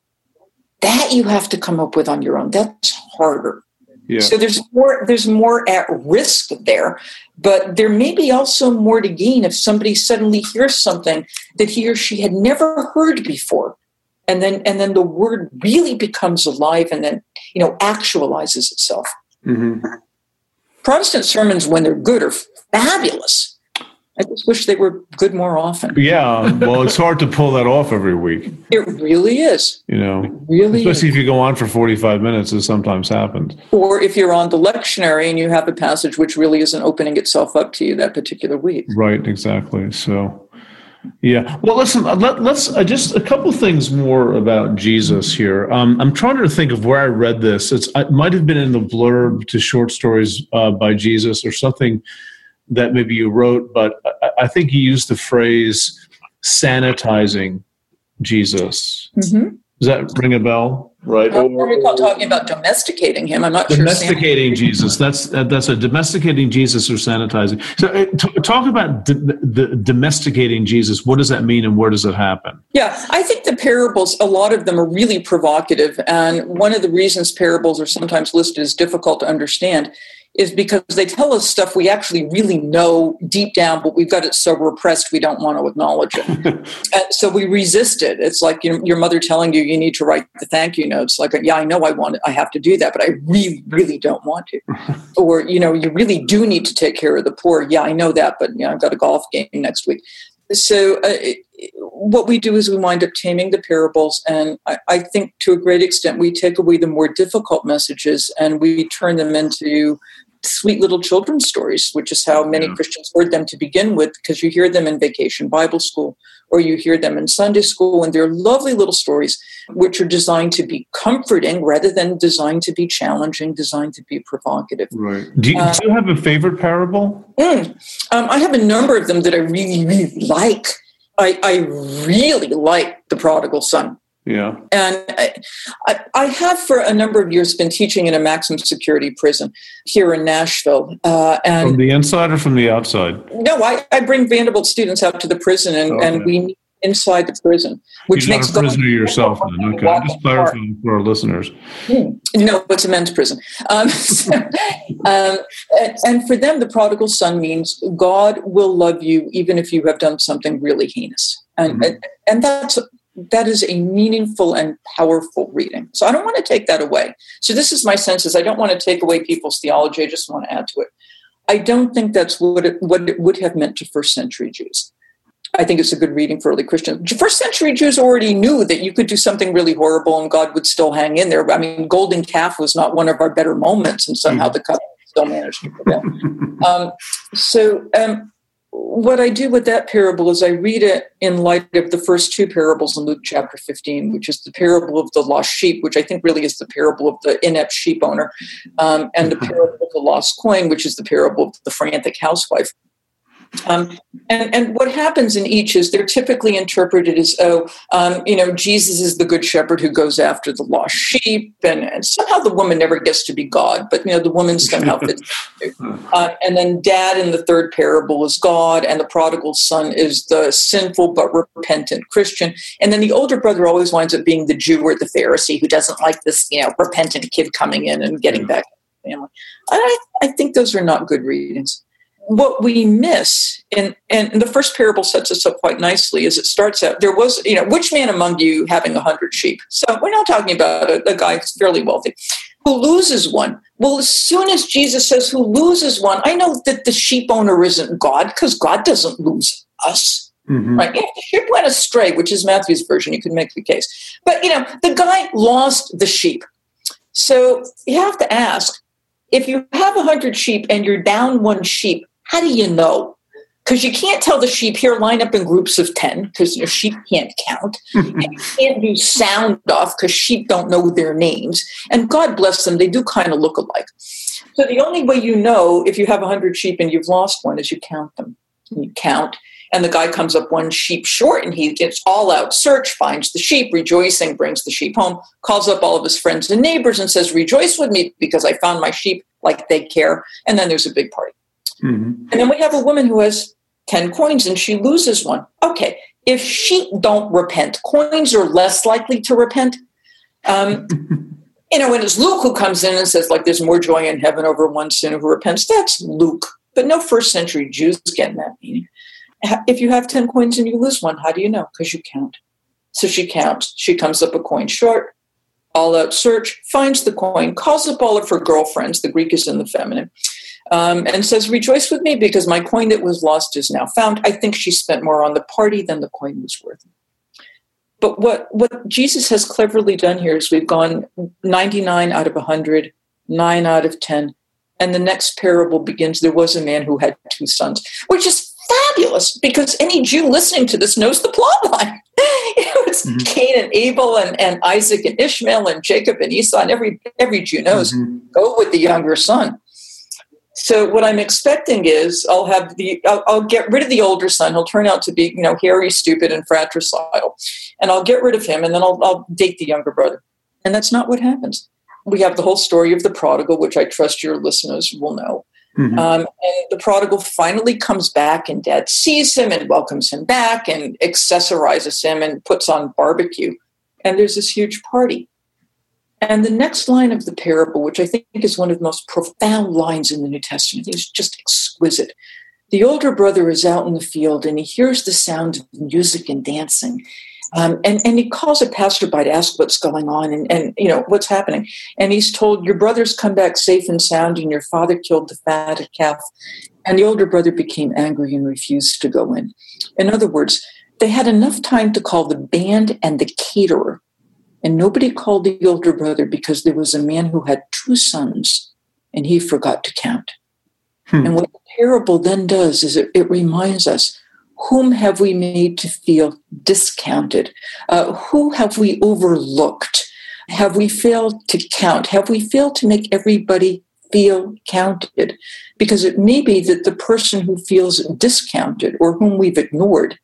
that you have to come up with on your own. That's harder. Yeah. So there's more there's more at risk there, but there may be also more to gain if somebody suddenly hears something that he or she had never heard before. And then and then the word really becomes alive and then you know actualizes itself. Mm-hmm. Protestant sermons, when they're good, are fabulous. I just wish they were good more often. Yeah, well, it's hard to pull that off every week. It really is. You know, it really, especially is. if you go on for forty-five minutes, as sometimes happens. Or if you're on the lectionary and you have a passage which really isn't opening itself up to you that particular week. Right. Exactly. So. Yeah. Well, listen. Uh, let, us uh, just a couple things more about Jesus here. Um, I'm trying to think of where I read this. It's, it might have been in the blurb to short stories uh, by Jesus or something that maybe you wrote, but I, I think you used the phrase "sanitizing Jesus." Mm-hmm. Does that ring a bell? Right. I recall talking about domesticating him. I'm not domesticating sure. Jesus. That's that's a domesticating Jesus or sanitizing. So, uh, t- talk about d- the domesticating Jesus. What does that mean, and where does it happen? Yeah, I think the parables. A lot of them are really provocative, and one of the reasons parables are sometimes listed as difficult to understand is because they tell us stuff we actually really know deep down, but we've got it so repressed we don't want to acknowledge it. <laughs> so we resist it. It's like you know, your mother telling you you need to write the thank you notes. Like, yeah, I know I want it, I have to do that, but I really, really don't want to. <laughs> or you know, you really do need to take care of the poor. Yeah, I know that, but you know, I've got a golf game next week. So uh, it, what we do is we wind up taming the parables, and I, I think to a great extent we take away the more difficult messages and we turn them into sweet little children's stories, which is how many yeah. Christians heard them to begin with, because you hear them in vacation Bible school or you hear them in Sunday school, and they're lovely little stories which are designed to be comforting rather than designed to be challenging, designed to be provocative. Right. Do you, uh, do you have a favorite parable? Mm, um, I have a number of them that I really, really like. I, I really like the prodigal son. Yeah. And I, I, have for a number of years been teaching in a maximum security prison here in Nashville. Uh, and from the inside or from the outside? No, I, I bring Vanderbilt students out to the prison and, okay. and we inside the prison, which You're makes not a prisoner yourself. Then. Okay, I'm just clarifying for our listeners. Hmm. No, it's a men's prison. Um, <laughs> so, um, and, and for them, the prodigal son means God will love you even if you have done something really heinous, and mm-hmm. and, and that's that is a meaningful and powerful reading. So I don't want to take that away. So this is my sense is I don't want to take away people's theology. I just want to add to it. I don't think that's what it, what it would have meant to first century Jews. I think it's a good reading for early Christians. First century Jews already knew that you could do something really horrible and God would still hang in there. I mean, golden calf was not one of our better moments, and somehow the covenant still managed to prevail. <laughs> um, so um, what I do with that parable is I read it in light of the first two parables in Luke chapter 15, which is the parable of the lost sheep, which I think really is the parable of the inept sheep owner, um, and the parable of the lost coin, which is the parable of the frantic housewife. Um, and, and what happens in each is they're typically interpreted as, oh, um, you know, Jesus is the good shepherd who goes after the lost sheep, and, and somehow the woman never gets to be God, but you know, the woman somehow <laughs> fits. Uh, and then Dad in the third parable is God, and the prodigal son is the sinful but repentant Christian, and then the older brother always winds up being the Jew or the Pharisee who doesn't like this, you know, repentant kid coming in and getting back to the family. I, I think those are not good readings what we miss and and the first parable sets us up quite nicely as it starts out. There was you know which man among you having a hundred sheep? So we're not talking about a, a guy who's fairly wealthy. Who loses one? Well as soon as jesus says who loses one? I know that the sheep owner isn't god because god doesn't lose us. Mm-hmm. right? If the sheep went astray which is matthew's version you can make the case. But you know the guy lost the sheep. So you have to ask if you have a hundred sheep and you're down one sheep how do you know? because you can't tell the sheep here line up in groups of 10 because you know, sheep can't count. <laughs> And you can't do sound off because sheep don't know their names. And god bless them they do kind of look alike. So the only way you know if you have 100 sheep and you've lost one is you count them. And you count and the guy comes up one sheep short and he gets all out. Search finds the sheep rejoicing brings the sheep home calls up all of his friends and neighbors and says rejoice with me because i found my sheep like they care. And then there's a big party mm-hmm. and then we have a woman who has 10 coins and she loses one. Okay, if sheep don't repent, coins are less likely to repent. Um, <laughs> you know, when it's Luke who comes in and says, like, there's more joy in heaven over one sinner who repents, that's Luke. But no first century Jews getting that meaning. If you have 10 coins and you lose one, how do you know? Because you count. So she counts. She comes up a coin short. All out search, finds the coin, calls up all of her girlfriends. The Greek is in the feminine um, and says, Rejoice with me because my coin that was lost is now found. I think she spent more on the party than the coin was worth. But what, what Jesus has cleverly done here is we've gone 99 out of 100, 9 out of 10. And the next parable begins there was a man who had two sons, which is fabulous because any Jew listening to this knows the plot line. <laughs> it's mm-hmm. Cain and Abel and, and Isaac and Ishmael and Jacob and Esau, and every, every Jew knows mm-hmm. go with the younger son. So what I'm expecting is I'll have the I'll, I'll, get rid of the older son. He'll turn out to be you know hairy, stupid, and fratricidal, and I'll get rid of him, and then I'll, I'll date the younger brother. And that's not what happens. We have the whole story of the prodigal, which I trust your listeners will know. Mm-hmm. Um, and the prodigal finally comes back, and dad sees him and welcomes him back and accessorizes him and puts on barbecue. And there's this huge party. And the next line of the parable, which I think is one of the most profound lines in the New Testament, is just exquisite. The older brother is out in the field and he hears the sound of music and dancing. Um, and, and he calls a passerby to ask what's going on and, and you know what's happening. And he's told, Your brother's come back safe and sound, and your father killed the fatted calf. And the older brother became angry and refused to go in. In other words, they had enough time to call the band and the caterer and nobody called the older brother because there was a man who had two sons and he forgot to count. Hmm. And what the parable then does is it, it, reminds us whom have we made to feel discounted? Uh, who have we overlooked? Have we failed to count? Have we failed to make everybody feel counted? Because it may be that the person who feels discounted or whom we've ignored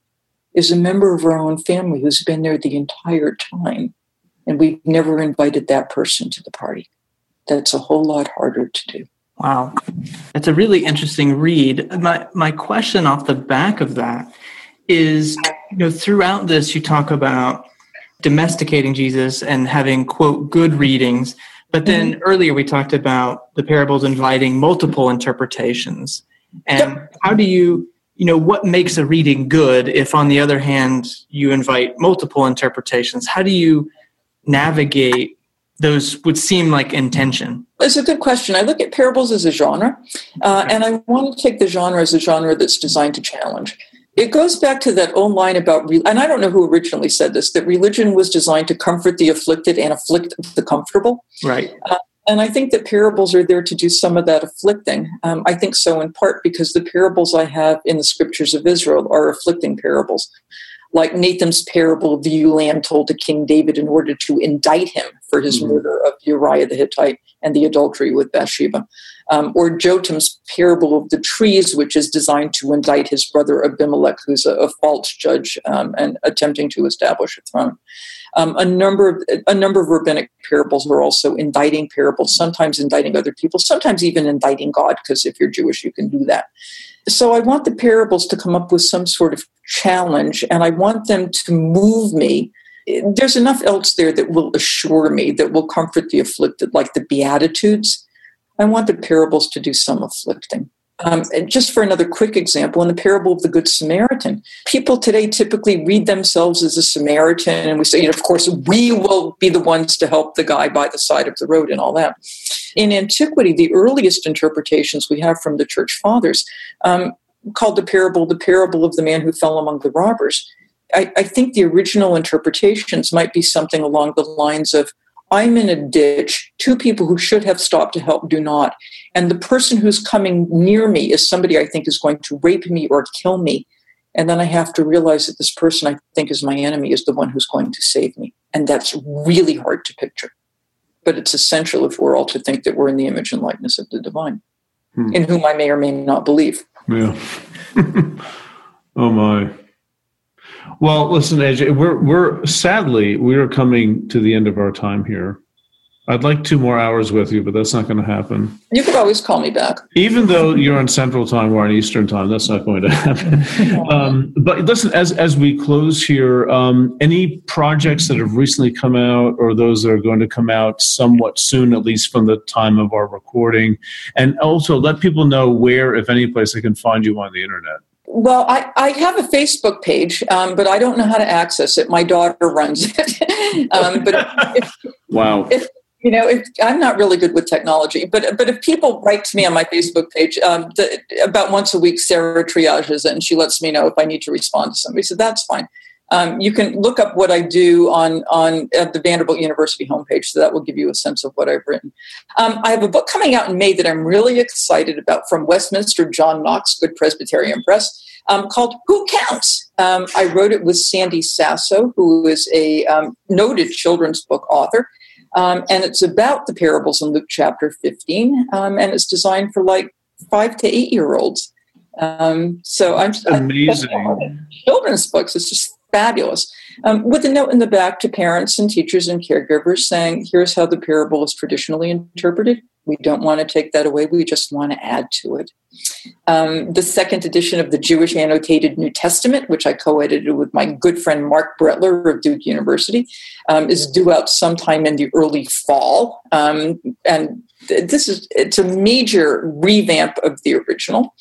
is a member of our own family who's been there the entire time and we've never invited that person to the party. That's a whole lot harder to do. Wow. That's a really interesting read. My my question off the back of that is, you know, throughout this you talk about domesticating Jesus and having quote good readings, but then mm-hmm. earlier we talked about the parables inviting multiple interpretations. And yep. how do you you know what makes a reading good if on the other hand you invite multiple interpretations? How do you navigate those would seem like intention? It's a good question. I look at parables as a genre, uh, and I want to take the genre as a genre that's designed to challenge. It goes back to that old line about, and I don't know who originally said this, that religion was designed to comfort the afflicted and afflict the comfortable. Right. Uh, and I think that parables are there to do some of that afflicting. Um, I think so in part because the parables I have in the scriptures of Israel are afflicting parables like Nathan's parable of the ewe lamb told to King David in order to indict him for his mm-hmm. murder of Uriah the Hittite and the adultery with Bathsheba. Um, or Jotham's parable of the trees, which is designed to indict his brother Abimelech, who's a, a false judge um, and attempting to establish a throne. Um, a number of a number of rabbinic parables are also indicting parables, sometimes indicting other people, sometimes even indicting God, because if you're Jewish, you can do that. So I want the parables to come up with some sort of challenge, and I want them to move me. There's enough else there that will assure me, that will comfort the afflicted, like the Beatitudes. I want the parables to do some afflicting. Um, just for another quick example, in the parable of the Good Samaritan, people today typically read themselves as a Samaritan, and we say, you know, of course, we will be the ones to help the guy by the side of the road and all that. In antiquity, the earliest interpretations we have from the church fathers um, called the parable the parable of the man who fell among the robbers. I, I think the original interpretations might be something along the lines of I'm in a ditch. Two people who should have stopped to help do not. And the person who's coming near me is somebody I think is going to rape me or kill me. And then I have to realize that this person I think is my enemy is the one who's going to save me. And that's really hard to picture. But it's essential if we're all to think that we're in the image and likeness of the divine, hmm. in whom I may or may not believe. Yeah. <laughs> oh my. Well, listen, AJ, we're we're sadly we are coming to the end of our time here. I'd like two more hours with you, but that's not going to happen. You could always call me back. Even though you're on Central Time or on Eastern Time, that's not going to happen. <laughs> um, but listen, as as we close here, um, any projects that have recently come out, or those that are going to come out somewhat soon, at least from the time of our recording, and also let people know where, if any place, they can find you on the internet. Well, I, I have a Facebook page, um, but I don't know how to access it. My daughter runs <laughs> it. um, but if, wow. If, you know, if, I'm not really good with technology, but but if people write to me on my Facebook page, um, the, about once a week, Sarah triages it, and she lets me know if I need to respond to somebody. So that's fine. Um, you can look up what I do on on at the Vanderbilt University homepage, so that will give you a sense of what I've written. Um, I have a book coming out in May that I'm really excited about from Westminster John Knox Good Presbyterian Press um, called "Who Counts." Um, I wrote it with Sandy Sasso, who is a um, noted children's book author. Um, and it's about the parables in Luke chapter 15, and it's designed for like five to eight year olds. Um, so I'm amazing. children's books. It's just fabulous. Um, with a note in the back to parents and teachers and caregivers saying, here's how the parable is traditionally interpreted. We don't want to take that away. We just want to add to it. Um, the second edition of the Jewish Annotated New Testament, which I co edited with my good friend Marc Brettler of Duke University, um, is due out sometime in the early fall. Um, and this is it's a major revamp of the original.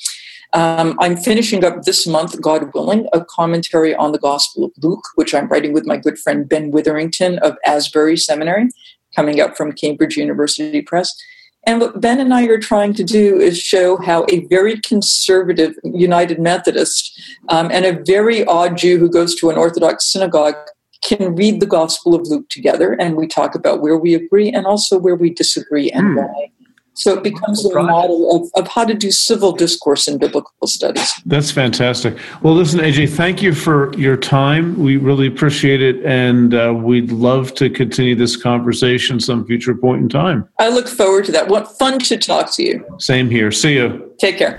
Um, I'm finishing up this month, God willing, a commentary on the Gospel of Luke, which I'm writing with my good friend Ben Witherington of Asbury Seminary, coming up from Cambridge University Press. And what Ben and I are trying to do is show how a very conservative United Methodist um, and a very odd Jew who goes to an Orthodox synagogue can read the Gospel of Luke together. And we talk about where we agree and also where we disagree and mm. why. So it becomes a model of, of how to do civil discourse in biblical studies. That's fantastic. Well, listen, AJ, thank you for your time. We really appreciate it. And uh, we'd love to continue this conversation some future point in time. I look forward to that. What fun to talk to you. Same here. See you. Take care.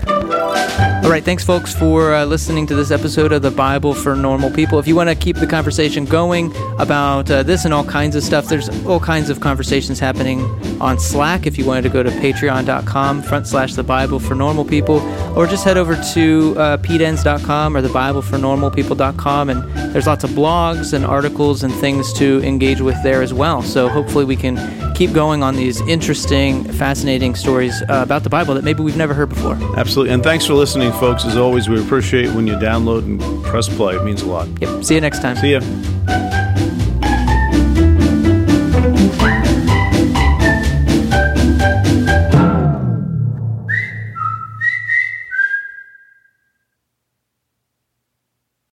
All right. Thanks, folks, for uh, listening to this episode of the Bible for Normal People. If you want to keep the conversation going about uh, this and all kinds of stuff, there's all kinds of conversations happening on Slack. If you wanted to go to patreon.com front slash the Bible for normal people, or just head over to uh, peteenns.com or the Bible for normal people.com. And there's lots of blogs and articles and things to engage with there as well. So hopefully we can keep going on these interesting, fascinating stories uh, about the Bible that maybe we've never heard before. Absolutely. And thanks for listening, folks. As always, we appreciate when you download and press play. It means a lot. Yep. See you next time. See you.